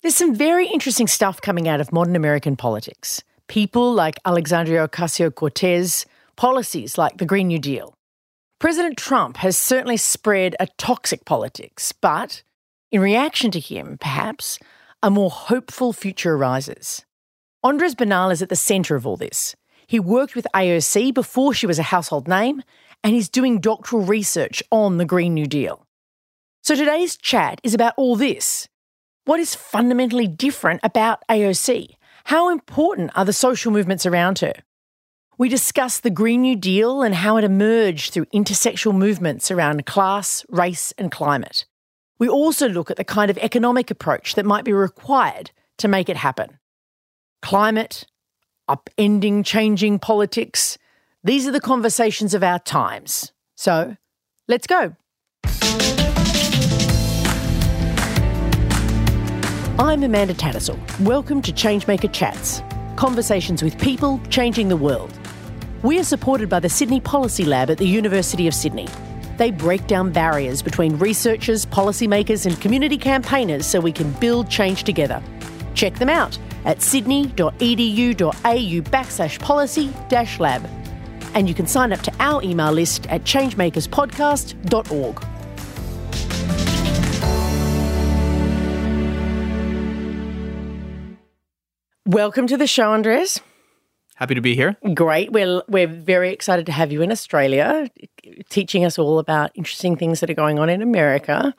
There's some very interesting stuff coming out of modern American politics. People like Alexandria Ocasio Cortez, policies like the Green New Deal. President Trump has certainly spread a toxic politics, but in reaction to him, perhaps, a more hopeful future arises. Andres Bernal is at the centre of all this. He worked with AOC before she was a household name, and he's doing doctoral research on the Green New Deal. So today's chat is about all this what is fundamentally different about AOC? How important are the social movements around her? We discuss the Green New Deal and how it emerged through intersectional movements around class, race, and climate. We also look at the kind of economic approach that might be required to make it happen. Climate, upending changing politics, these are the conversations of our times. So, let's go. I'm Amanda Tattersall. Welcome to Changemaker Chats conversations with people changing the world. We are supported by the Sydney Policy Lab at the University of Sydney. They break down barriers between researchers, policymakers, and community campaigners so we can build change together. Check them out at sydney.edu.au backslash policy dash lab. And you can sign up to our email list at changemakerspodcast.org. Welcome to the show, Andres. Happy to be here. Great. We're, we're very excited to have you in Australia, teaching us all about interesting things that are going on in America.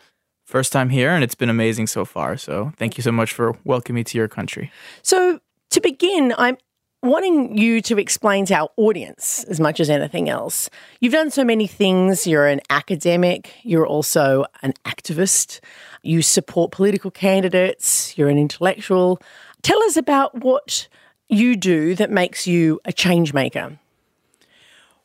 First time here, and it's been amazing so far. So thank you so much for welcoming me to your country. So, to begin, I'm wanting you to explain to our audience as much as anything else. You've done so many things. You're an academic, you're also an activist, you support political candidates, you're an intellectual. Tell us about what you do that makes you a change maker.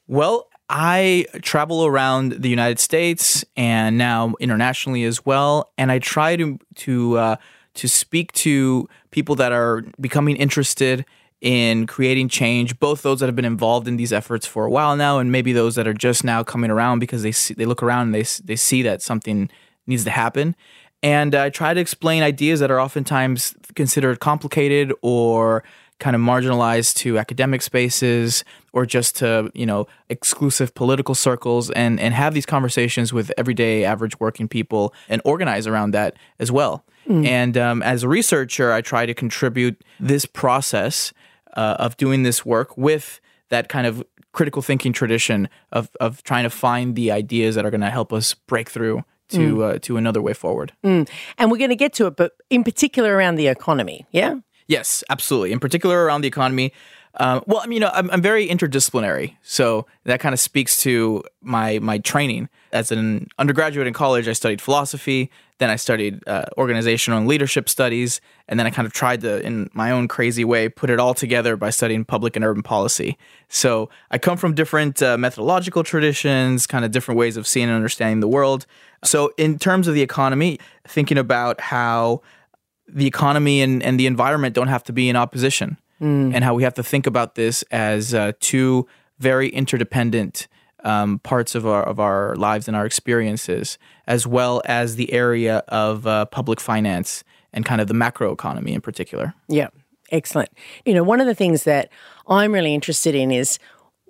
Well, I travel around the United States and now internationally as well, and I try to to uh, to speak to people that are becoming interested in creating change, both those that have been involved in these efforts for a while now, and maybe those that are just now coming around because they see, they look around and they they see that something needs to happen, and I try to explain ideas that are oftentimes considered complicated or kind of marginalized to academic spaces or just to you know exclusive political circles and and have these conversations with everyday average working people and organize around that as well mm. and um, as a researcher i try to contribute this process uh, of doing this work with that kind of critical thinking tradition of of trying to find the ideas that are going to help us break through to mm. uh, to another way forward. Mm. And we're going to get to it, but in particular around the economy, yeah. Yes, absolutely. In particular around the economy. Um, well, I mean, you know, I'm, I'm very interdisciplinary, so that kind of speaks to my my training. As an undergraduate in college, I studied philosophy. Then I studied uh, organizational and leadership studies, and then I kind of tried to, in my own crazy way, put it all together by studying public and urban policy. So I come from different uh, methodological traditions, kind of different ways of seeing and understanding the world. So, in terms of the economy, thinking about how the economy and, and the environment don't have to be in opposition, mm. and how we have to think about this as uh, two very interdependent um, parts of our of our lives and our experiences, as well as the area of uh, public finance and kind of the macro economy in particular. Yeah, excellent. You know, one of the things that I'm really interested in is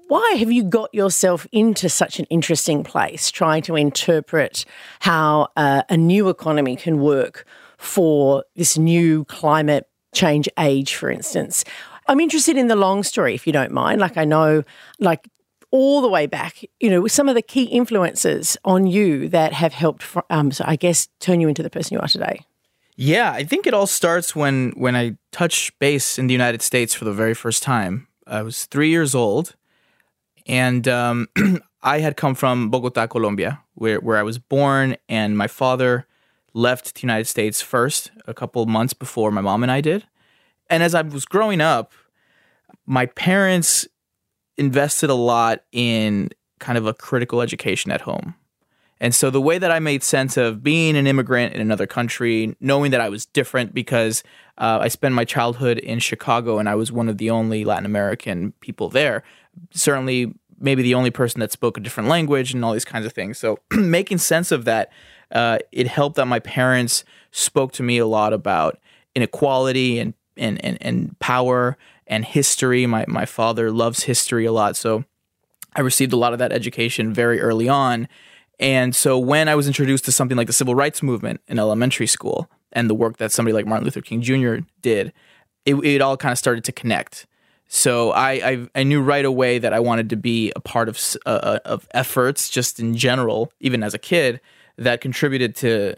why have you got yourself into such an interesting place trying to interpret how uh, a new economy can work for this new climate change age, for instance? I'm interested in the long story, if you don't mind. Like, I know, like, all the way back, you know, some of the key influences on you that have helped, um, so I guess, turn you into the person you are today. Yeah, I think it all starts when when I touched base in the United States for the very first time. I was three years old, and um, I had come from Bogota, Colombia, where, where I was born, and my father left the United States first, a couple months before my mom and I did. And as I was growing up, my parents invested a lot in kind of a critical education at home. And so the way that I made sense of being an immigrant in another country, knowing that I was different because uh, I spent my childhood in Chicago and I was one of the only Latin American people there, certainly maybe the only person that spoke a different language and all these kinds of things. So making sense of that, uh, it helped that my parents spoke to me a lot about inequality and and, and, and power and history. My my father loves history a lot, so I received a lot of that education very early on. And so when I was introduced to something like the civil rights movement in elementary school and the work that somebody like Martin Luther King Jr. did, it, it all kind of started to connect. So I, I, I knew right away that I wanted to be a part of uh, uh, of efforts just in general, even as a kid, that contributed to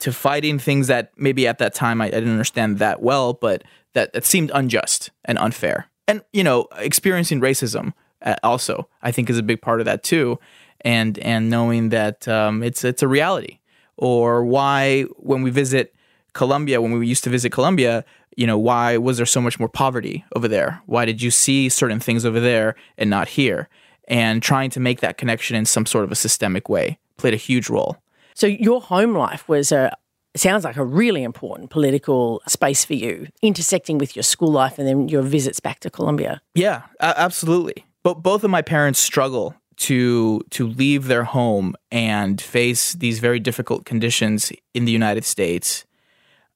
to fighting things that maybe at that time I, I didn't understand that well, but that, that seemed unjust and unfair. And you know, experiencing racism uh, also I think is a big part of that too, and and knowing that um, it's it's a reality. Or why when we visit Colombia, when we used to visit Colombia, you know, why was there so much more poverty over there? Why did you see certain things over there and not here? And trying to make that connection in some sort of a systemic way played a huge role. So your home life was a sounds like a really important political space for you, intersecting with your school life and then your visits back to Colombia. Yeah, absolutely. But both of my parents struggle to to leave their home and face these very difficult conditions in the United States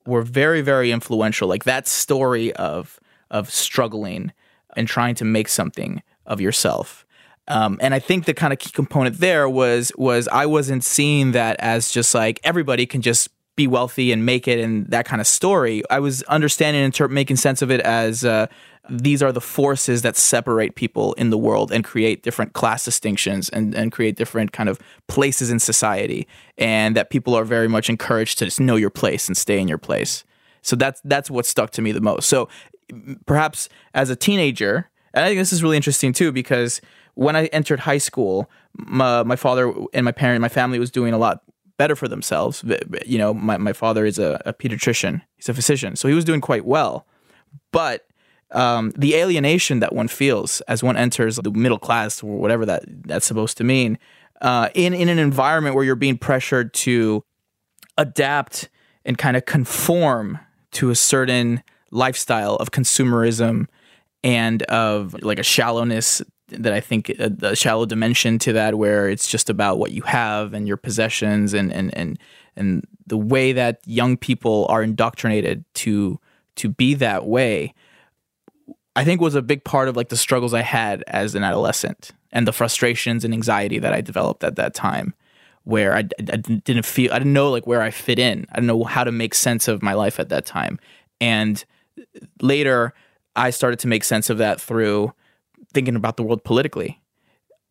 were very very influential. Like that story of of struggling and trying to make something of yourself. Um, and I think the kind of key component there was was I wasn't seeing that as just like everybody can just be wealthy and make it and that kind of story. I was understanding and inter- making sense of it as uh, these are the forces that separate people in the world and create different class distinctions and, and create different kind of places in society and that people are very much encouraged to just know your place and stay in your place. So that's that's what stuck to me the most. So perhaps as a teenager and i think this is really interesting too because when i entered high school my, uh, my father and my parent my family was doing a lot better for themselves. You know my, my father is a, a pediatrician. He's a physician so he was doing quite well. But um, the alienation that one feels as one enters the middle class or whatever that that's supposed to mean uh, in in an environment where you're being pressured to adapt and kind of conform to a certain lifestyle of consumerism and of like a shallowness that I think a, a, shallow dimension to that where it's just about what you have and your possessions and and and and the way that young people are indoctrinated to to be that way I think was a big part of like the struggles I had as an adolescent and the frustrations and anxiety that I developed at that time where I, I didn't feel I didn't know like where I fit in. I didn't know how to make sense of my life at that time. And later I started to make sense of that through thinking about the world politically.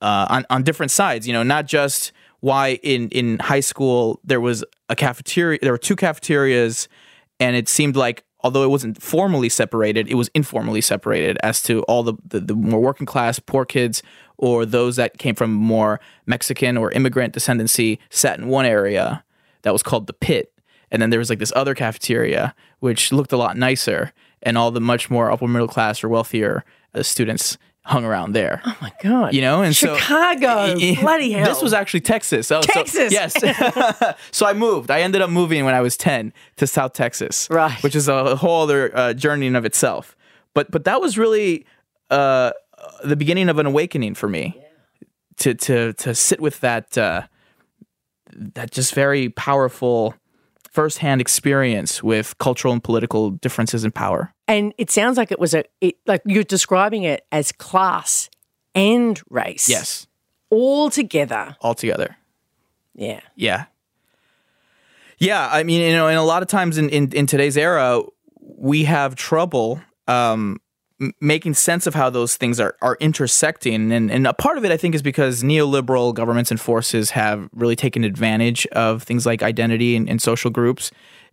Uh, on on different sides, you know, not just why in in high school there was a cafeteria there were two cafeterias and it seemed like although it wasn't formally separated, it was informally separated as to all the, the, the, more working class, poor kids, or those that came from more Mexican or immigrant descendancy sat in one area that was called the pit. And then there was like this other cafeteria, which looked a lot nicer, and all the much more upper middle class or wealthier uh, students hung around there. Oh my god! You know, and Chicago, so, bloody hell! This was actually Texas. So, Texas, so, yes. so I moved. I ended up moving when I was ten to South Texas, right? Which is a whole other uh, journey in of itself. But but that was really uh, the beginning of an awakening for me yeah. to to to sit with that uh, that just very powerful firsthand experience with cultural and political differences in power. And it sounds like it was a it, like you're describing it as class and race. Yes. All together. All together. Yeah. Yeah. Yeah. I mean, you know, and a lot of times in, in, in today's era, we have trouble um, making sense of how those things are, are intersecting. And, and a part of it, I think, is because neoliberal governments and forces have really taken advantage of things like identity and, and social groups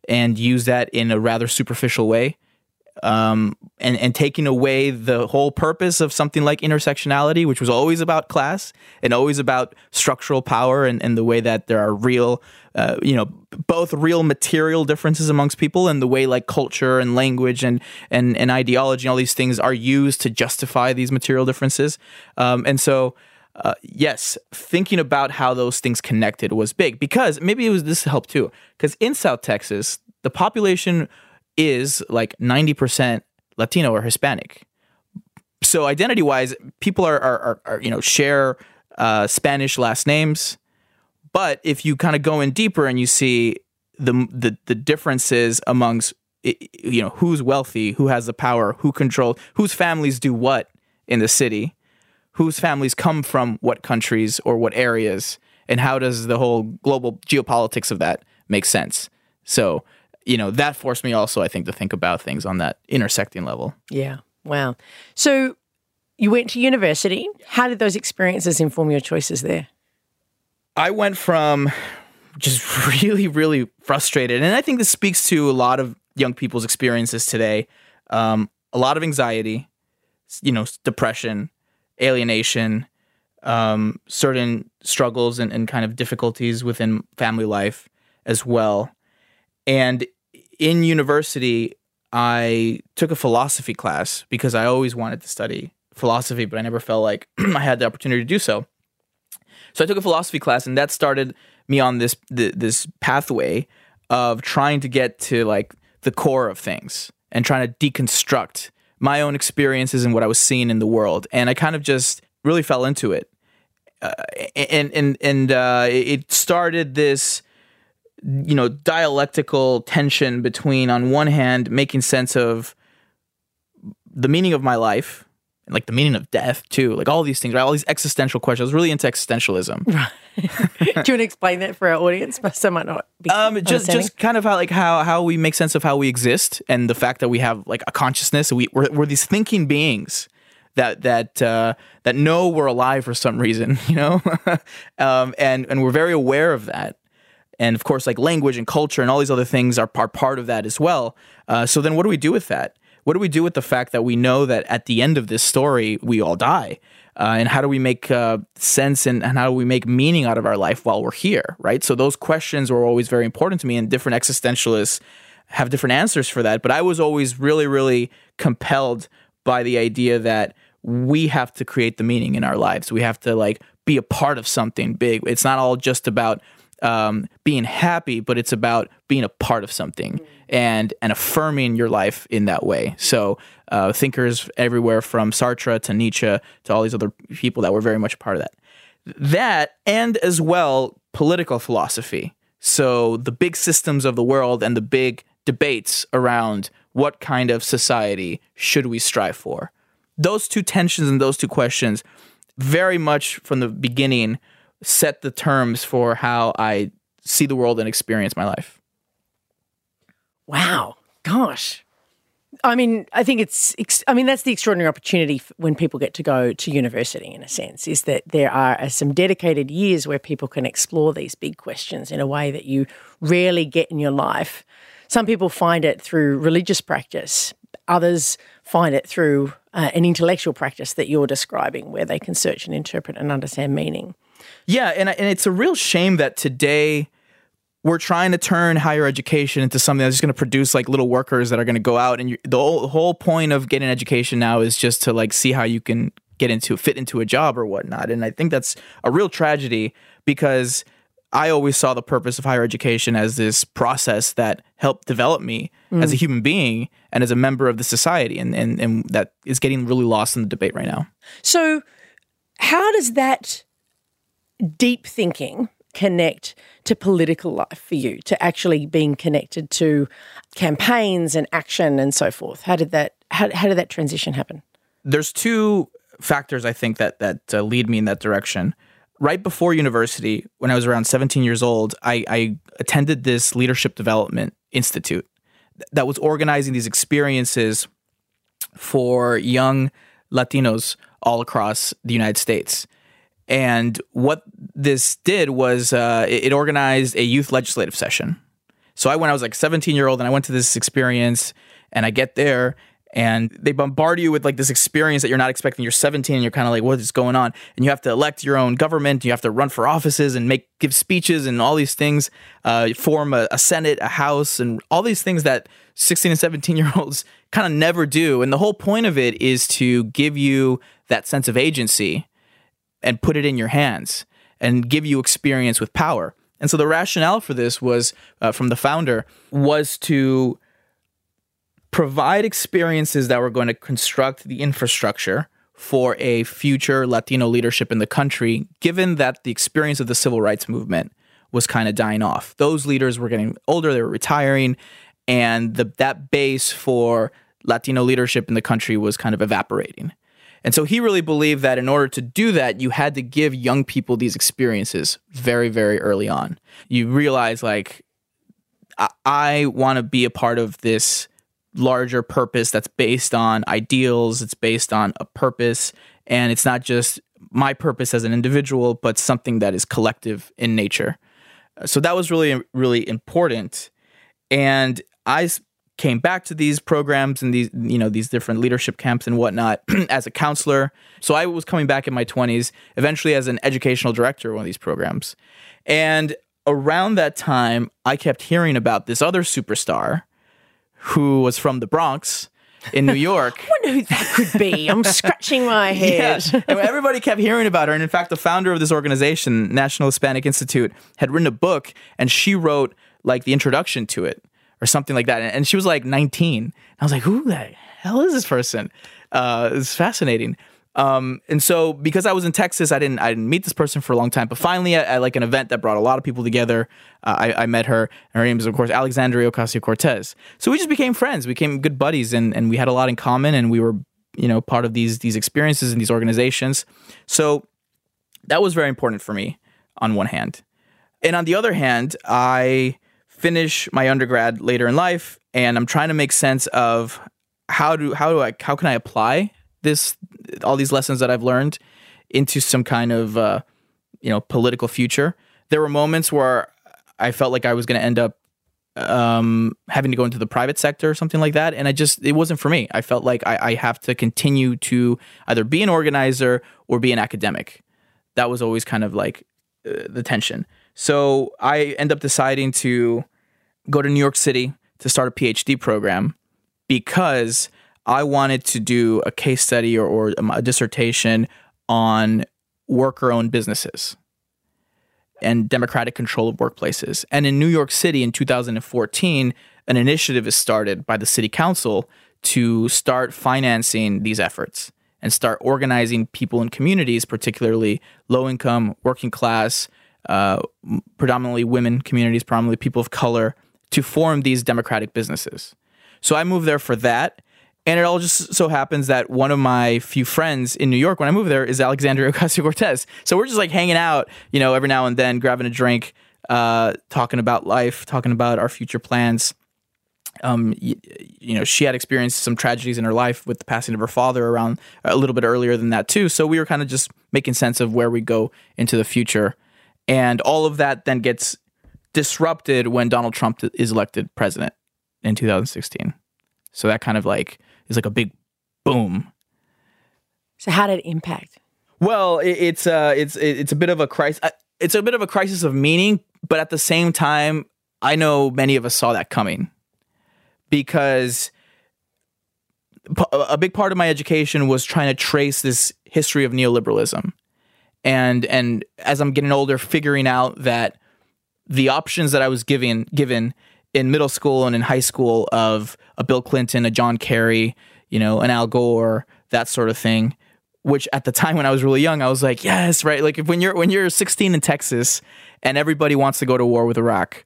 and use that in a rather superficial way. Um, and, and taking away the whole purpose of something like intersectionality, which was always about class and always about structural power and, and the way that there are real uh, you know, both real material differences amongst people and the way like culture and language and and and ideology and all these things are used to justify these material differences. Um, and so. Uh, yes, thinking about how those things connected was big because maybe it was this helped too. Because in South Texas, the population is like 90% Latino or Hispanic. So identity wise, people are, are, are, are, you know, share uh, Spanish last names. But if you kind of go in deeper and you see the, the the differences amongst you know who's wealthy, who has the power, who controls, whose families do what in the city, whose families come from what countries or what areas, and how does the whole global geopolitics of that make sense? So you know that forced me also, I think, to think about things on that intersecting level. Yeah. Wow. So you went to university. How did those experiences inform your choices there? I went from just really, really frustrated. And I think this speaks to a lot of young people's experiences today. Um, a lot of anxiety, you know, depression, alienation, um, certain struggles and, and kind of difficulties within family life as well. And in university, I took a philosophy class because I always wanted to study philosophy, but I never felt like I had the opportunity to do so. So I took a philosophy class, and that started me on this this pathway of trying to get to like the core of things and trying to deconstruct my own experiences and what I was seeing in the world. And I kind of just really fell into it, uh, and and and uh, it started this you know dialectical tension between on one hand making sense of the meaning of my life and like the meaning of death too, like all these things, right? All these existential questions. I was really into existentialism. Right. Do you want to explain that for our audience? but Some might not be. Um, just just kind of how like how how we make sense of how we exist and the fact that we have like a consciousness. We we're, we're these thinking beings that that uh, that know we're alive for some reason, you know, um, and and we're very aware of that. And of course, like language and culture and all these other things are, are part of that as well. Uh, so then, what do we do with that? what do we do with the fact that we know that at the end of this story we all die? Uh, and how do we make uh, sense and, and, how do we make meaning out of our life while we're here right? So those questions were always very important to me and different existentialists have different answers for that. But i was always really really compelled by the idea that we have to create the meaning in our lives. We have to like be a part of something big. It's not all just about um, being happy but it's about being a part of something and and affirming your life in that way. So uh, thinkers everywhere from Sartre to Nietzsche to all these other people that were very much a part of that. That and as well political philosophy. So the big systems of the world and the big debates around what kind of society should we strive for. Those two tensions and those two questions very much from the beginning set the terms for how I see the world and experience my life. Wow. Gosh. I mean, I think it's, I mean, that's the extraordinary opportunity when people get to go to university, in a sense, is that there are some dedicated years where people can explore these big questions in a way that you rarely get in your life. Some people find it through religious practice, others find it through uh, an intellectual practice that you're describing, where they can search and interpret and understand meaning. Yeah, and, and it's a real shame that today, we're trying to turn higher education into something that's just going to produce like little workers that are going to go out and you, the whole, whole point of getting education now is just to like see how you can get into fit into a job or whatnot and i think that's a real tragedy because i always saw the purpose of higher education as this process that helped develop me mm. as a human being and as a member of the society and, and and that is getting really lost in the debate right now so how does that deep thinking connect to political life for you, to actually being connected to campaigns and action and so forth? How did that how, how did that transition happen? There's two factors I think that that uh, lead me in that direction. Right before university, when I was around 17 years old, I, I attended this leadership development institute that was organizing these experiences for young Latinos all across the United States. And what this did was uh, it, organized a youth legislative session. So I went, I was like 17 year old, and I went to this experience, and I get there, and they bombard you with like this experience that you're not expecting. You're 17 and you're kind of like, what is going on? And you have to elect your own government. You have to run for offices and make give speeches and all these things. Uh, form a, a, senate, a house, and all these things that 16 and 17 year olds kind of never do. And the whole point of it is to give you that sense of agency and put it in your hands and give you experience with power. And so the rationale for this was uh, from the founder was to provide experiences that were going to construct the infrastructure for a future Latino leadership in the country, given that the experience of the civil rights movement was kind of dying off. Those leaders were getting older, they were retiring, and the that base for Latino leadership in the country was kind of evaporating. And so he really believed that in order to do that, you had to give young people these experiences very, very early on. You realize, like, I, I want to be a part of this larger purpose that's based on ideals, it's based on a purpose, and it's not just my purpose as an individual, but something that is collective in nature. So that was really, really important. And I came back to these programs and these you know these different leadership camps and whatnot as a counselor so i was coming back in my 20s eventually as an educational director of one of these programs and around that time i kept hearing about this other superstar who was from the bronx in New York. I wonder who that could be. I'm scratching my head. Yeah. And everybody kept hearing about her. And in fact, the founder of this organization, National Hispanic Institute, had written a book and she wrote like the introduction to it or something like that. And she was like 19. I was like, who the hell is this person? Uh, it's fascinating. Um, and so because I was in Texas, I didn't I didn't meet this person for a long time. But finally, at, at like an event that brought a lot of people together, uh, I, I, met her. And Her name is of course Alexandria Ocasio Cortez. So we just became friends, we became good buddies, and and we had a lot in common, and we were you know part of these these experiences and these organizations. So that was very important for me on one hand, and on the other hand, I finish my undergrad later in life, and I'm trying to make sense of how do how do I how can I apply this all these lessons that I've learned into some kind of uh, you know political future. There were moments where I felt like I was going to end up um, having to go into the private sector or something like that, and I just it wasn't for me. I felt like I, I have to continue to either be an organizer or be an academic. That was always kind of like uh, the tension. So I end up deciding to go to New York City to start a PhD program because I wanted to do a case study or, or a dissertation on worker owned businesses and democratic control of workplaces. And in New York City in 2014, an initiative is started by the city council to start financing these efforts and start organizing people in communities, particularly low income, working class, uh, predominantly women communities, predominantly people of color, to form these democratic businesses. So I moved there for that. And it all just so happens that one of my few friends in New York when I moved there is Alexandria Ocasio Cortez. So we're just like hanging out, you know, every now and then, grabbing a drink, uh, talking about life, talking about our future plans. Um, you, you know, she had experienced some tragedies in her life with the passing of her father around a little bit earlier than that too. So we were kind of just making sense of where we go into the future, and all of that then gets disrupted when Donald Trump is elected president in 2016. So that kind of like is like a big boom. So how did it impact? Well, it, it's uh, it's it's a bit of a crisis. Uh, it's a bit of a crisis of meaning, but at the same time, I know many of us saw that coming because a big part of my education was trying to trace this history of neoliberalism and and as i'm getting older figuring out that the options that I was given given in middle school and in high school of a Bill Clinton, a John Kerry, you know, an Al Gore, that sort of thing. Which at the time when I was really young, I was like, yes, right. Like when you're when you're 16 in Texas and everybody wants to go to war with Iraq,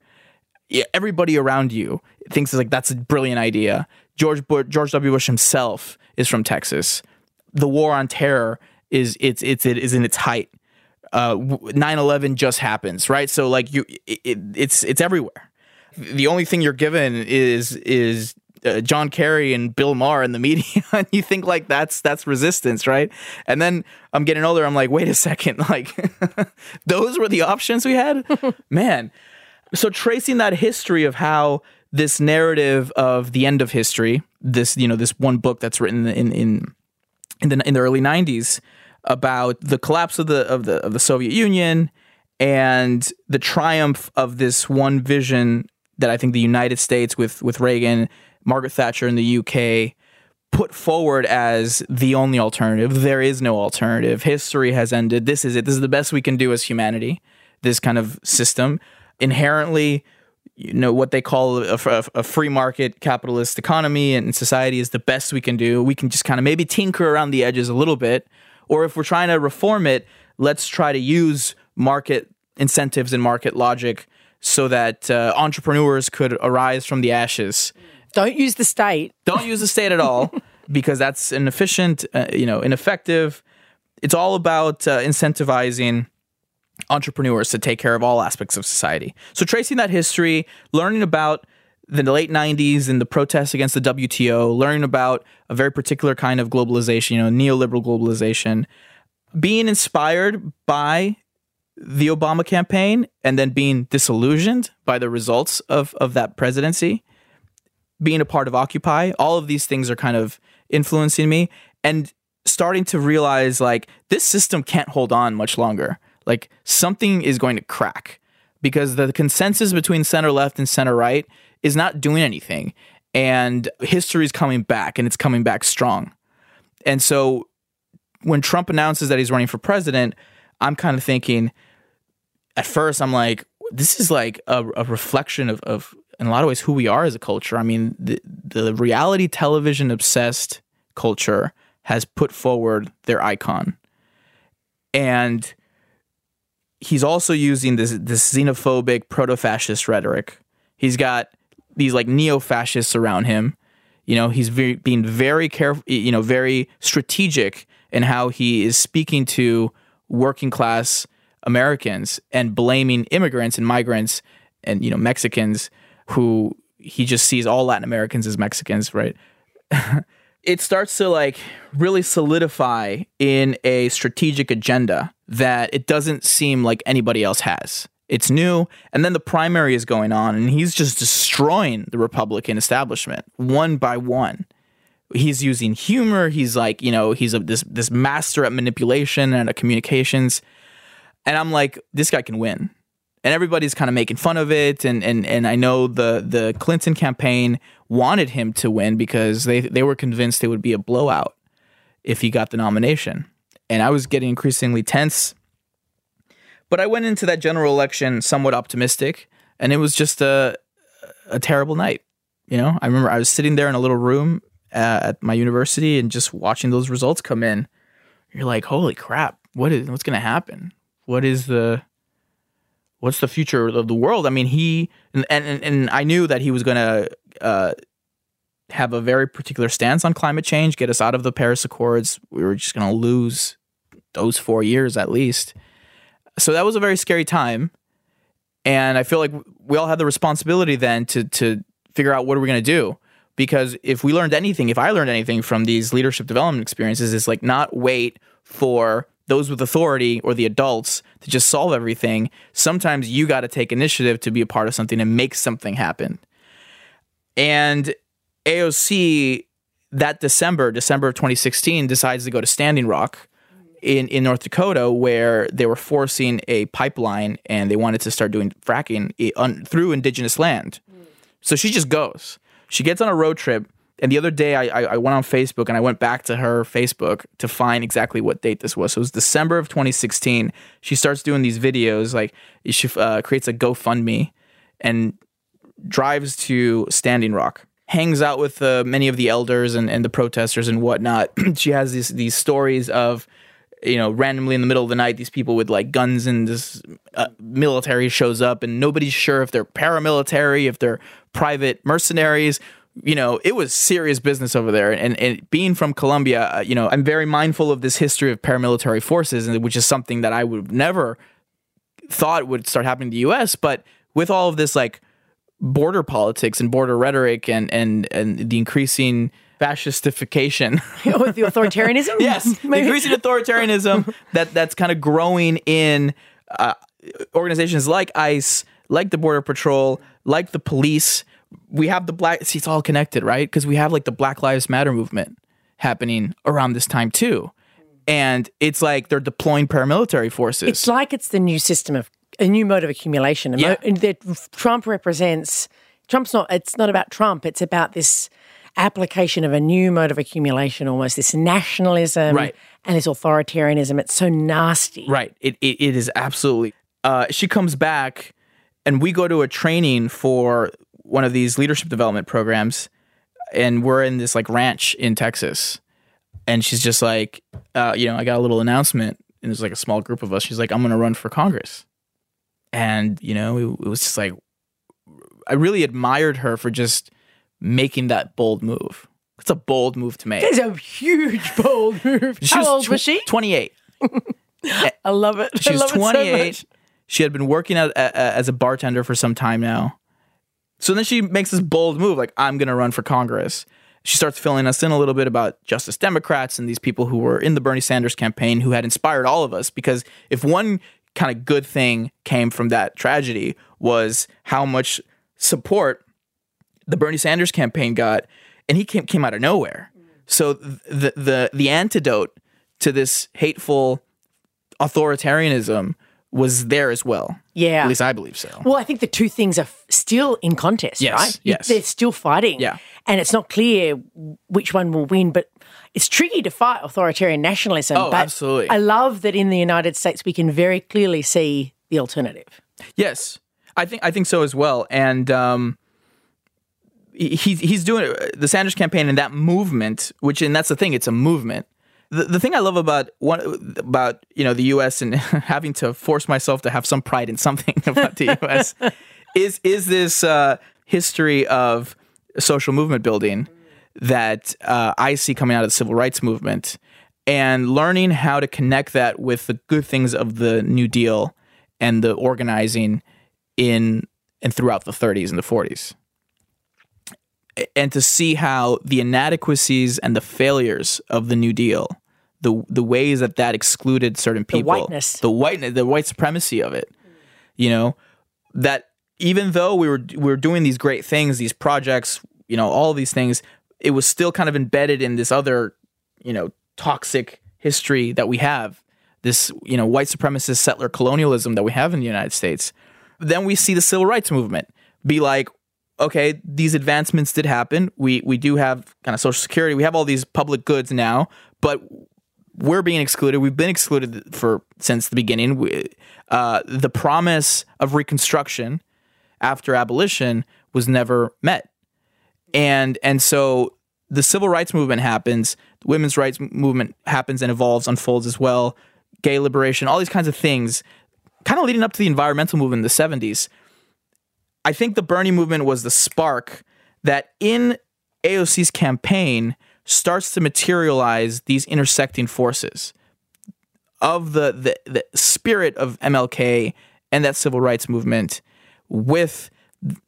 everybody around you thinks like that's a brilliant idea. George Bush, George W. Bush himself is from Texas. The war on terror is it's it's it is in its height uh, 9/11 just happens, right? So like you, it, it's it's everywhere. The only thing you're given is is uh, John Kerry and Bill Maher in the media, and you think like that's that's resistance, right? And then I'm getting older. I'm like, wait a second, like those were the options we had, man. So tracing that history of how this narrative of the end of history, this you know this one book that's written in in in the in the early 90s about the collapse of the of the of the Soviet Union and the triumph of this one vision that I think the United States with with Reagan, Margaret Thatcher in the UK put forward as the only alternative. There is no alternative. History has ended. This is it. This is the best we can do as humanity. This kind of system inherently you know what they call a, a, a, free market capitalist economy and society is the best we can do we can just kind of maybe tinker around the edges a little bit or if we're trying to reform it, let's try to use market incentives and market logic so that uh, entrepreneurs could arise from the ashes. Don't use the state. Don't use the state at all because that's inefficient, uh, you know, ineffective. It's all about uh, incentivizing entrepreneurs to take care of all aspects of society. So tracing that history, learning about the late 90s and the protests against the WTO, learning about a very particular kind of globalization, you know, neoliberal globalization, being inspired by the Obama campaign and then being disillusioned by the results of, of that presidency, being a part of Occupy, all of these things are kind of influencing me and starting to realize like this system can't hold on much longer. Like something is going to crack because the consensus between center left and center right is not doing anything. And history is coming back and it's coming back strong. And so when Trump announces that he's running for president, I'm kind of thinking, at first, I'm like, this is like a, a reflection of, of, in a lot of ways, who we are as a culture. I mean, the, the reality television obsessed culture has put forward their icon. And he's also using this, this xenophobic proto fascist rhetoric. He's got these like neo fascists around him. You know, he's very, being very careful, you know, very strategic in how he is speaking to working class Americans and blaming immigrants and migrants and, you know, Mexicans who he just sees all Latin Americans as Mexicans, right? it starts to like really solidify in a strategic agenda that it doesn't seem like anybody else has. It's new, and then the primary is going on, and he's just destroying the Republican establishment one by one. He's using humor. He's like, you know, he's a, this this master at manipulation and at communications, and I'm like, this guy can win, and everybody's kind of making fun of it, and and and I know the the Clinton campaign wanted him to win because they they were convinced it would be a blowout if he got the nomination, and I was getting increasingly tense but I went into that general election somewhat optimistic, and it was just a a terrible night. You know, I remember I was sitting there in a little room uh, at my university and just watching those results come in. You're like, holy crap! What is what's going to happen? What is the what's the future of the world? I mean, he and and, and I knew that he was going to uh, have a very particular stance on climate change, get us out of the Paris Accords. We were just going to lose those four years at least so that was a very scary time. And i feel like we all had the responsibility then to to figure out what are we going to do. Because if we learned anything if i learned anything from these leadership development experiences is like not wait for those with authority or the adults to just solve everything. Sometimes you got to take initiative to be a part of something and make something happen. And aoc that december december of 2016 decides to go to standing rock in, in North Dakota where they were forcing a pipeline and they wanted to start doing fracking through indigenous land. So she just goes. She gets on a road trip. And the other day, I, I went on Facebook and I went back to her Facebook to find exactly what date this was. So it was December of 2016. She starts doing these videos, like she uh, creates a GoFundMe and drives to Standing Rock hangs out with uh, many of the elders and, and the protesters and whatnot. she has these these stories of you know, randomly in the middle of the night, these people with like guns and this uh, military shows up, and nobody's sure if they're paramilitary, if they're private mercenaries. You know, it was serious business over there. And, and being from Colombia, uh, you know, I'm very mindful of this history of paramilitary forces, which is something that I would never thought would start happening in the U.S. But with all of this, like border politics and border rhetoric, and and and the increasing fascistification with the authoritarianism. yes, the increasing authoritarianism that that's kind of growing in uh, organizations like ICE, like the Border Patrol, like the police. We have the black. See, it's all connected, right? Because we have like the Black Lives Matter movement happening around this time too, and it's like they're deploying paramilitary forces. It's like it's the new system of a new mode of accumulation. Yeah. that Trump represents. Trump's not. It's not about Trump. It's about this application of a new mode of accumulation, almost this nationalism right. and this authoritarianism. It's so nasty. Right. It, it, it is absolutely. Uh, she comes back, and we go to a training for one of these leadership development programs, and we're in this like ranch in Texas. And she's just like, uh, you know, I got a little announcement, and there's like a small group of us. She's like, I'm going to run for Congress. and you know it, it was just like I really admired her for just making that bold move. It's a bold move to make. It's a huge bold move. She How was old tw- was she? 28. I love it. She I was love it so 28. she had been working at, a- as a bartender for some time now. So then she makes this bold move like, I'm going to run for Congress. She starts filling us in a little bit about Justice Democrats and these people who were in the Bernie Sanders campaign who had inspired all of us. Because if one kind of good thing came from that tragedy was how much support the Bernie Sanders campaign got, and he came came out of nowhere. So the the the antidote to this hateful authoritarianism was there as well. Yeah. At least I believe so. Well, I think the two things are f- still in contest, Yes, right? yes. They're still fighting. Yeah. And it's not clear which one will win, but it's tricky to fight authoritarian nationalism. Oh, but absolutely. I love that in the United States we can very clearly see the alternative. Yes, I think I think so as well. And um, he's he's doing the Sanders campaign and that movement, which and that's the thing, it's a movement. The, the thing I love about one about you know the U.S. and having to force myself to have some pride in something about the U.S. is is this uh, history of social movement building that uh, I see coming out of the civil rights movement and learning how to connect that with the good things of the New Deal and the organizing in and throughout the 30s and the 40s. And to see how the inadequacies and the failures of the New Deal, the the ways that that excluded certain people, whiteness. the white the white supremacy of it, you know, that even though we were we were doing these great things, these projects, you know, all these things, it was still kind of embedded in this other, you know, toxic history that we have, this you know white supremacist settler colonialism that we have in the United States. Then we see the civil rights movement be like, okay, these advancements did happen. We we do have kind of social security. We have all these public goods now, but we're being excluded. We've been excluded for since the beginning. We, uh, the promise of reconstruction after abolition was never met, and and so the civil rights movement happens. The women's rights movement happens and evolves, unfolds as well. Gay liberation, all these kinds of things, kind of leading up to the environmental movement in the seventies. I think the Bernie movement was the spark that in AOC's campaign starts to materialize these intersecting forces of the, the, the spirit of MLK and that civil rights movement with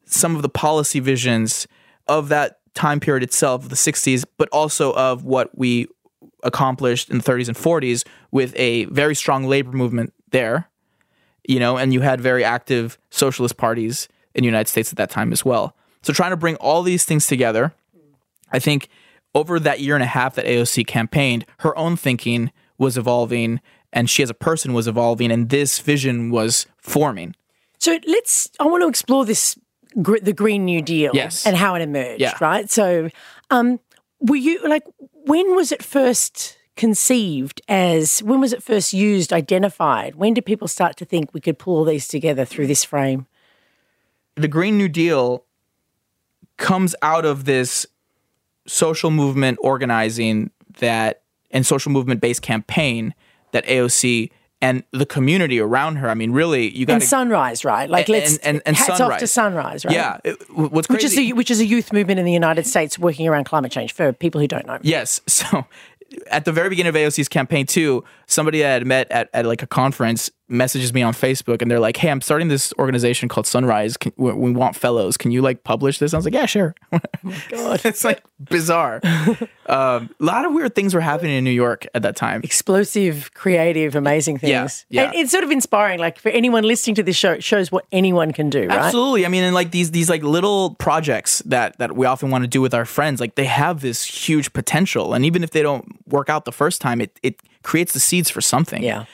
some of the policy visions of that time period itself, the 60s, but also of what we accomplished in the 30s and 40s with a very strong labor movement there, you know, and you had very active socialist parties in the United States at that time as well. So trying to bring all these things together, I think over that year and a half that AOC campaigned, her own thinking was evolving and she as a person was evolving and this vision was forming. So let's. I want to explore this the Green New Deal, Yes. and how it emerged. Yeah. Right. So, um, were you like, when was it first conceived as? When was it first used, identified? When did people start to think we could pull all these together through this frame? The Green New Deal comes out of this social movement organizing that and social movement based campaign that AOC and the community around her. I mean, really, you got And Sunrise, right? Like, let's and- and- and hats off to Sunrise. Sunrise, right? Yeah, it- what's Which is a which is a youth movement in the United States working around climate change for people who don't know. Yes. So at the very beginning of AOC's campaign too, somebody I had met at, at like a conference messages me on Facebook and they're like, "Hey, I'm starting this organization called Sunrise. Can, we, we want fellows. Can you like publish this?" I was like, "Yeah, sure." God, it's like bizarre. um, a lot of weird things were happening in New York at that time. Explosive, creative, amazing things. Yeah, yeah. And it's sort of inspiring. Like for anyone listening to this show, it shows what anyone can do, right? Absolutely. I mean, and like these these like little projects that that we often want to do with our friends, like they have this huge potential, and even if they don't work out the first time, it it creates the seeds for something. Yeah.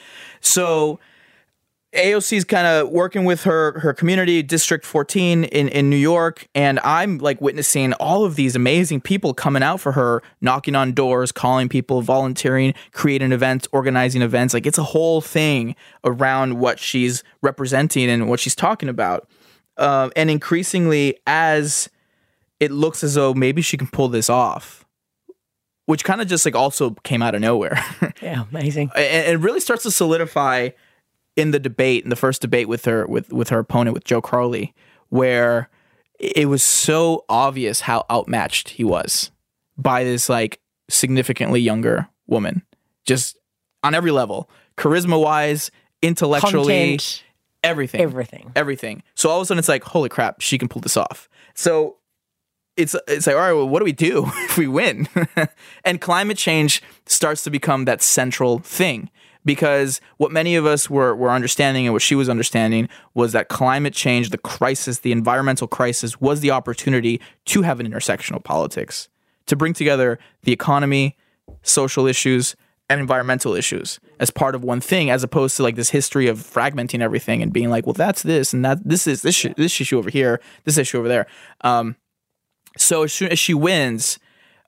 So AOC's kind of working with her her community, District 14 in in New York, and I'm like witnessing all of these amazing people coming out for her, knocking on doors, calling people, volunteering, creating events, organizing events. Like it's a whole thing around what she's representing and what she's talking about. Um, and increasingly, as it looks as though maybe she can pull this off, which kind of just like also came out of nowhere. Yeah, amazing. and it really starts to solidify in the debate, in the first debate with her with with her opponent with Joe Crowley, where it was so obvious how outmatched he was by this like significantly younger woman, just on every level, charisma wise, intellectually, Content, everything, everything. everything. So all of a sudden, it's like, holy crap, she can pull this off. So it's it's like, all right, well, what do we do if we win? and climate change starts to become that central thing because what many of us were were understanding and what she was understanding was that climate change, the crisis, the environmental crisis, was the opportunity to have an intersectional politics to bring together the economy, social issues, and environmental issues as part of one thing, as opposed to like this history of fragmenting everything and being like, well, that's this and that this is this sh- this issue over here, this issue over there. Um, so as soon as she wins,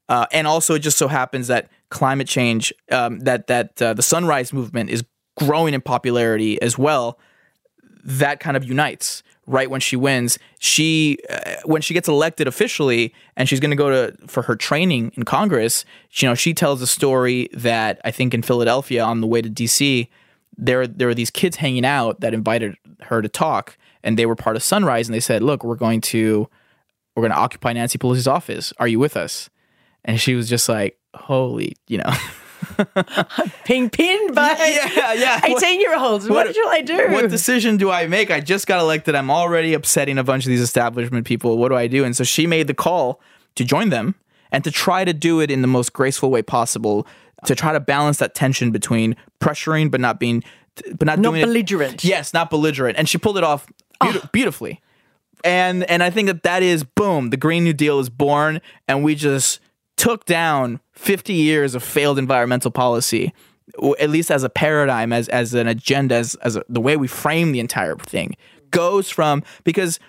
uh, and also it just so happens that climate change, um, that that uh, the Sunrise Movement is growing in popularity as well. That kind of unites right when she wins. She uh, when she gets elected officially, and she's going to go to for her training in Congress. You know, she tells a story that I think in Philadelphia on the way to D.C. There, there were these kids hanging out that invited her to talk, and they were part of Sunrise, and they said, "Look, we're going to we're going to occupy Nancy Pelosi's office. Are you with us? And she was just like, holy, you know. Being pinned by yeah, yeah. 18 year olds. What, shall I do? What decision do I make? I just got elected. I'm already upsetting a bunch of these establishment people. What do I do? And so she made the call to join them and to try to do it in the most graceful way possible to try to balance that tension between pressuring but not being but not, Not doing it- belligerent. Yes, not belligerent. And she pulled it off ah. beauti- beautifully. And and I think that that is boom, the Green New Deal is born and we just took down 50 years of failed environmental policy at least as a paradigm as as an agenda as, as a, the way we frame the entire thing goes from because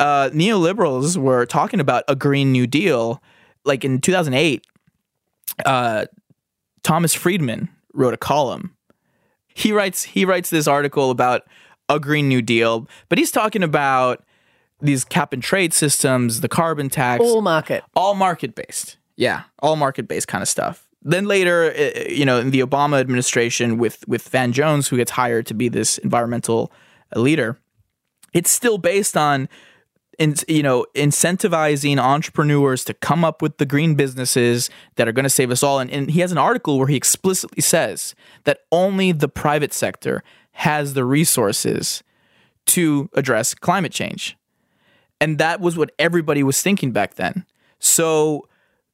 uh, neoliberals were talking about a green new deal like in 2008 uh, thomas friedman wrote a column he writes he writes this article about a green new deal but he's talking about these cap and trade systems the carbon tax All market. all market based. Yeah, all market based kind of stuff. Then later, uh, you know, in the Obama administration with with Van Jones, who gets hired to be this environmental uh, leader, it's still based on, in, you know, incentivizing entrepreneurs to come up with the green businesses that are going to save us all. And, and he has an article where he explicitly says that only the private sector has the resources to address climate change. And that was what everybody was thinking back then. So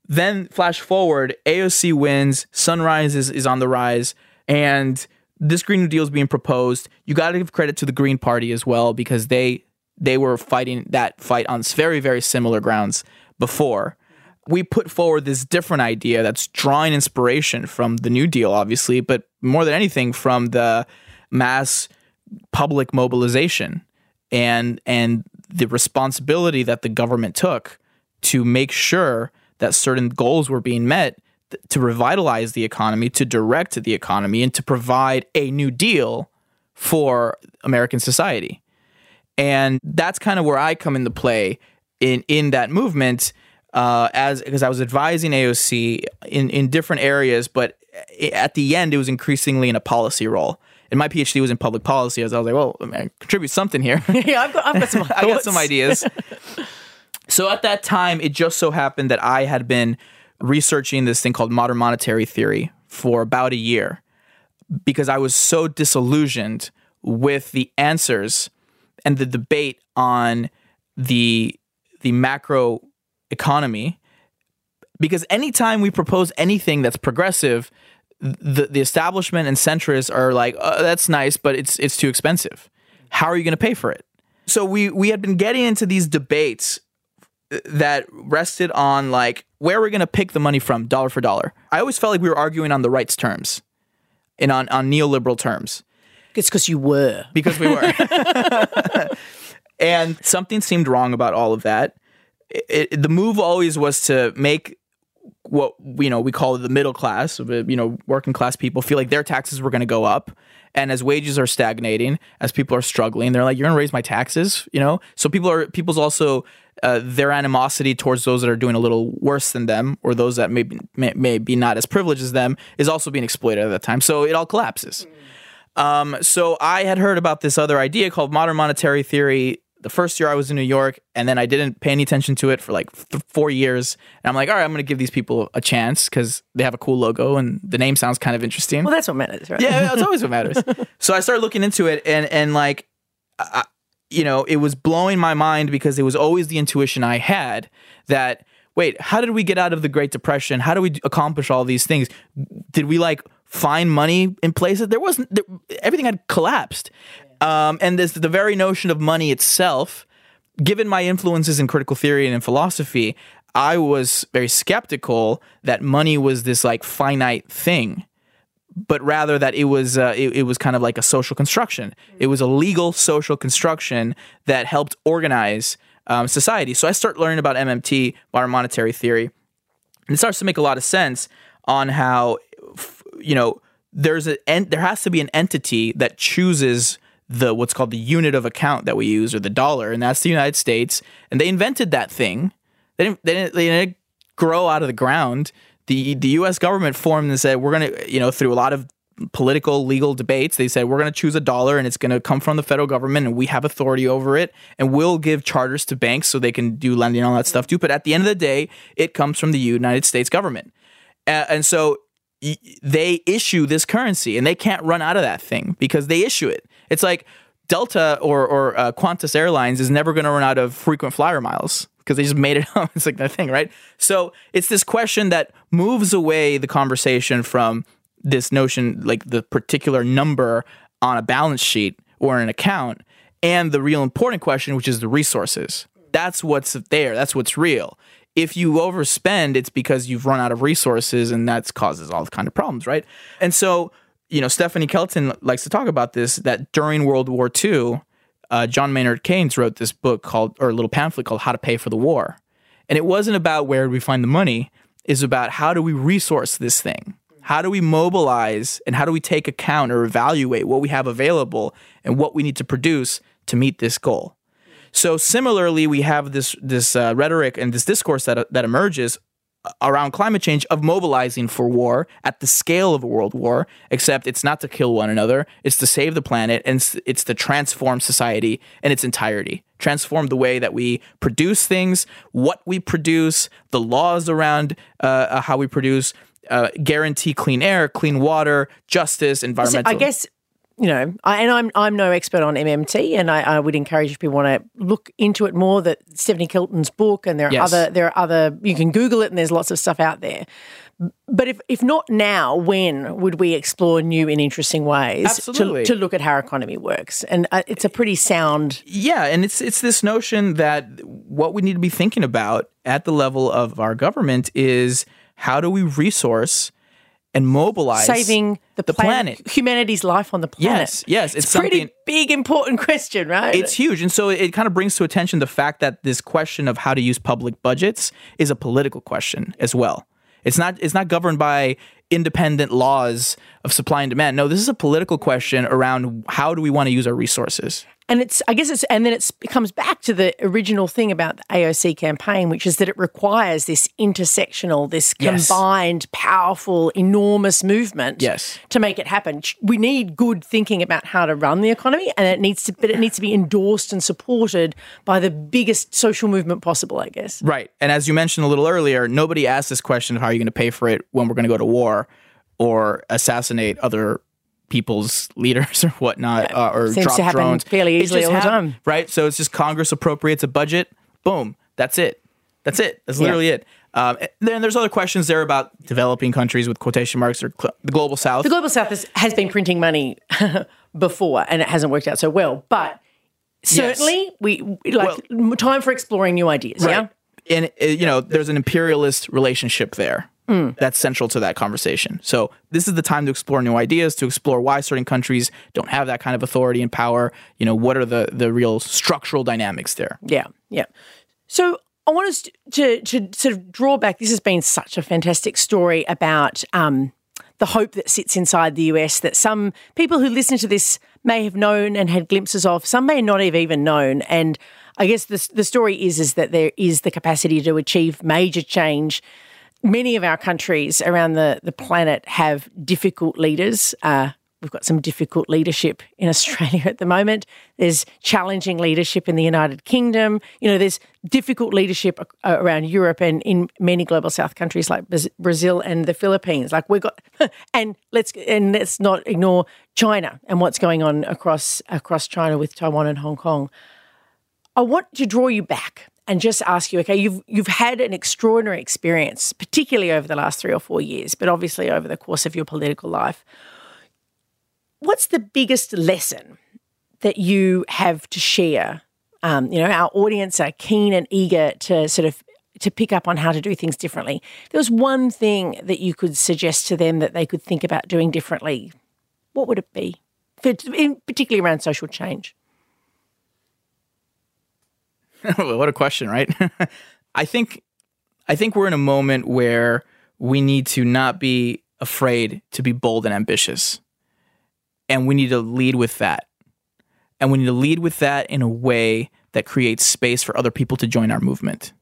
then flash forward, AOC wins, Sunrise is, is on the rise, and this Green New Deal is being proposed. You got to give credit to the Green Party as well because they they were fighting that fight on very very similar grounds before. We put forward this different idea that's drawing inspiration from the New Deal, obviously, but more than anything from the mass public mobilization and and the responsibility that the government took to make sure that certain goals were being met th- to revitalize the economy, to direct the economy, and to provide a new deal for American society. And that's kind of where I come into play in in that movement, uh, as because I was advising AOC in in different areas, but at the end it was increasingly in a policy role. And my PhD was in public policy, as I was like, well, I, contribute something here. yeah, I've got, I've got some I got some ideas. so at that time, it just so happened that I had been researching this thing called modern monetary theory for about a year because I was so disillusioned with the answers and the debate on the the macro economy. Because anytime we propose anything that's progressive the the establishment and centrists are like oh, that's nice but it's it's too expensive. How are you going to pay for it? So we we had been getting into these debates that rested on like where we're going to pick the money from dollar for dollar i always felt like we were arguing on the rights terms and on on neoliberal terms It's because you were. because we were. and something seemed wrong about all of that. It, it- the move always was to make what you know we call the middle class, you know, working class people feel like their taxes were going to go up. And as wages are stagnating, as people are struggling, they're like, "You're to raise my taxes," you know. So people are people's also uh, their animosity towards those that are doing a little worse than them, or those that may be, may, may be not as privileged as them, is also being exploited at that time. So it all collapses. Um, so I had heard about this other idea called modern monetary theory the first year I was in New York, and then I didn't pay any attention to it for like th- four years. And I'm like, all right, I'm going to give these people a chance because they have a cool logo and the name sounds kind of interesting. Well, that's what matters, right? yeah, that's always what matters. so I started looking into it, and and like, I, you know, it was blowing my mind because it was always the intuition I had that wait, how did we get out of the Great Depression? How do we accomplish all these things? Did we like find money in places? There wasn't. There, everything had collapsed. Um, and this the very notion of money itself, given my influences in critical theory and in philosophy, I was very skeptical that money was this like finite thing, but rather that it was uh, it, it was kind of like a social construction. It was a legal social construction that helped organize um, society. So I start learning about MMT, modern monetary theory, and it starts to make a lot of sense on how you know there's a en- there has to be an entity that chooses the what's called the unit of account that we use or the dollar, and that's the United States. And they invented that thing. They didn't, they didn't, they didn't grow out of the ground. The the U.S. government formed and said we're gonna you know through a lot of political legal debates they said we're going to choose a dollar and it's going to come from the federal government and we have authority over it and we'll give charters to banks so they can do lending and all that stuff too but at the end of the day it comes from the united states government uh, and so they issue this currency and they can't run out of that thing because they issue it. It's like Delta or, or uh, Qantas Airlines is never going to run out of frequent flyer miles because they just made it up. It's like that thing, right? So it's this question that moves away the conversation from this notion, like the particular number on a balance sheet or an account, and the real important question, which is the resources. That's what's there. That's what's real if you overspend, it's because you've run out of resources and that causes all kind of problems, right? And so, you know, Stephanie Kelton likes to talk about this that during World War II, uh, John Maynard Keynes wrote this book called, or a little pamphlet called How to Pay for the War. And it wasn't about where we find the money, it's about how do we resource this thing? How do we mobilize and how do we take account or evaluate what we have available and what we need to produce to meet this goal? So similarly, we have this this uh, rhetoric and this discourse that that emerges around climate change of mobilizing for war at the scale of a world war, except it's not to kill one another, it's to save the planet and it's, it's to transform society in its entirety. Transform the way that we produce things, what we produce, the laws around uh, uh how we produce, uh, guarantee clean air, clean water, justice, environmental. I guess you know, I, and I'm I'm no expert on MMT, and I, I, would encourage if people want to look into it more. That Stephanie Kelton's book, and there are yes. other there are other you can Google it, and there's lots of stuff out there. But if if not now, when would we explore new and interesting ways to, to look at how our economy works? And uh, it's a pretty sound. Yeah, and it's it's this notion that what we need to be thinking about at the level of our government is how do we resource and mobilize saving the, the planet, planet, humanity's life on the planet. Yes, yes, it's, it's a pretty big, important question, right? It's huge, and so it kind of brings to attention the fact that this question of how to use public budgets is a political question as well. It's not it's not governed by independent laws of supply and demand. No, this is a political question around how do we want to use our resources. And it's, I guess it's, and then it comes back to the original thing about the AOC campaign, which is that it requires this intersectional, this yes. combined, powerful, enormous movement yes. to make it happen. We need good thinking about how to run the economy, and it needs to, but it needs to be endorsed and supported by the biggest social movement possible, I guess. Right. And as you mentioned a little earlier, nobody asked this question of how are you going to pay for it when we're going to go to war or assassinate other people's leaders or whatnot, uh, or Seems drop to happen drones. fairly easily all the time, right? So it's just Congress appropriates a budget, boom, that's it. That's it. That's literally yeah. it. Um, then there's other questions there about developing countries with quotation marks or cl- the global south. The global south has, has been printing money before, and it hasn't worked out so well. But certainly, yes. we like well, time for exploring new ideas. Right. Yeah, and uh, you know, there's an imperialist relationship there Mm. That's central to that conversation. So this is the time to explore new ideas, to explore why certain countries don't have that kind of authority and power. You know, what are the the real structural dynamics there? Yeah, yeah. So I want us to to sort of draw back. This has been such a fantastic story about um, the hope that sits inside the US that some people who listen to this may have known and had glimpses of. Some may not have even known. And I guess the the story is is that there is the capacity to achieve major change many of our countries around the, the planet have difficult leaders. Uh, We've got some difficult leadership in Australia at the moment. There's challenging leadership in the United Kingdom. You know, there's difficult leadership around Europe and in many global South countries like Brazil and the Philippines. Like we've got, and let's and let's not ignore China and what's going on across across China with Taiwan and Hong Kong. I want to draw you back and just ask you, okay, you've you've had an extraordinary experience, particularly over the last three or four years, but obviously over the course of your political life. What's the biggest lesson that you have to share? Um, you know, our audience are keen and eager to sort of to pick up on how to do things differently. There was one thing that you could suggest to them that they could think about doing differently. What would it be? For, particularly around social change. what a question, right? I think I think we're in a moment where we need to not be afraid to be bold and ambitious. And we need to lead with that. And we need to lead with that in a way that creates space for other people to join our movement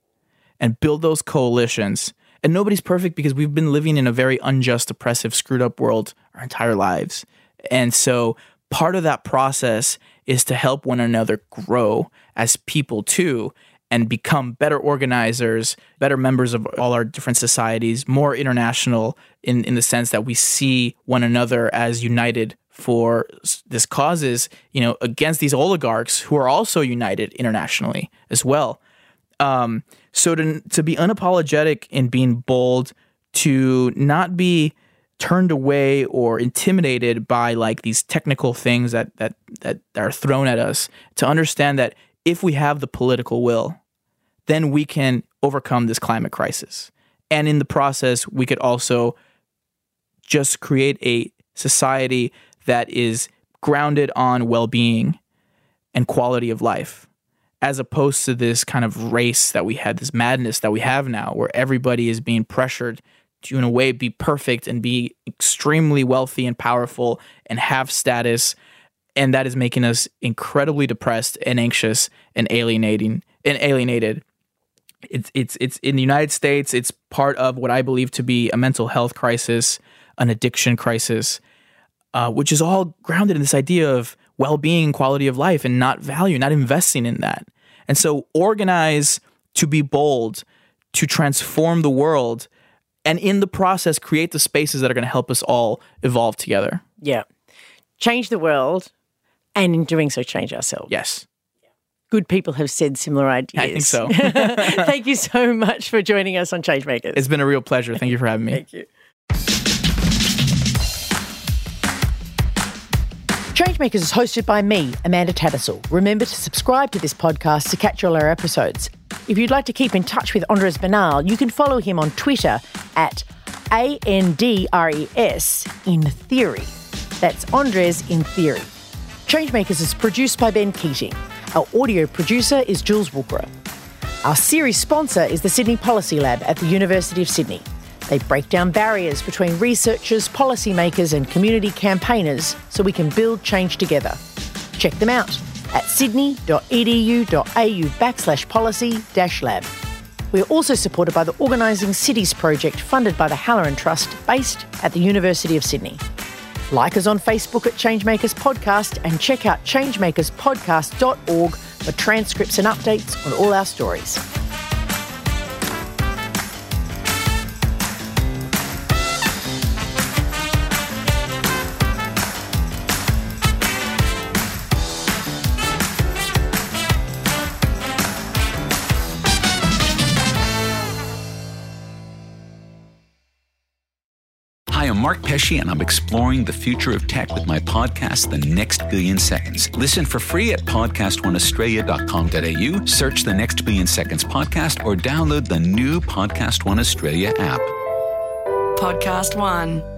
and build those coalitions. And nobody's perfect because we've been living in a very unjust, oppressive, screwed up world our entire lives. And so part of that process is to help one another grow as people too and become better organizers, better members of all our different societies, more international in, in the sense that we see one another as united for this causes, you know, against these oligarchs who are also united internationally as well. Um, so to to be unapologetic in being bold, to not be turned away or intimidated by like these technical things that that that are thrown at us to understand that if we have the political will then we can overcome this climate crisis. And in the process we could also just create a society that is grounded on well-being and quality of life as opposed to this kind of race that we had this madness that we have now where everybody is being pressured to in a way be perfect and be extremely wealthy and powerful and have status and that is making us incredibly depressed and anxious and alienating and alienated it's it's it's in the United States it's part of what I believe to be a mental health crisis an addiction crisis uh, which is all grounded in this idea of well-being quality of life and not value not investing in that and so organize to be bold to transform the world and in the process create the spaces that are going to help us all evolve together. Yeah. Change the world and in doing so change ourselves. Yes. Good people have said similar ideas. I think so. Thank you so much for joining us on Changemakers. It's been a real pleasure. Thank you for having me. Thank you. Changemakers is hosted by me, Amanda Tattersall. Remember to subscribe to this podcast to catch all our episodes. If you'd like to keep in touch with Andres Bernal, you can follow him on Twitter at A-N-D-R-E-S in theory. That's Andres in theory. Changemakers is produced by Ben Keating. Our audio producer is Jules Woolcrow. Our series sponsor is the Sydney Policy Lab at the University of Sydney. They break down barriers between researchers, policymakers, and community campaigners so we can build change together. Check them out at sydney.edu.au backslash policy dash lab. We are also supported by the Organising Cities project funded by the Halloran Trust based at the University of Sydney. Like us on Facebook at Changemakers Podcast and check out changemakerspodcast.org for transcripts and updates on all our stories. Mark Pesce, and I'm exploring the future of tech with my podcast, The Next Billion Seconds. Listen for free at podcastoneaustralia.com.au, search the Next Billion Seconds podcast, or download the new Podcast One Australia app. Podcast One.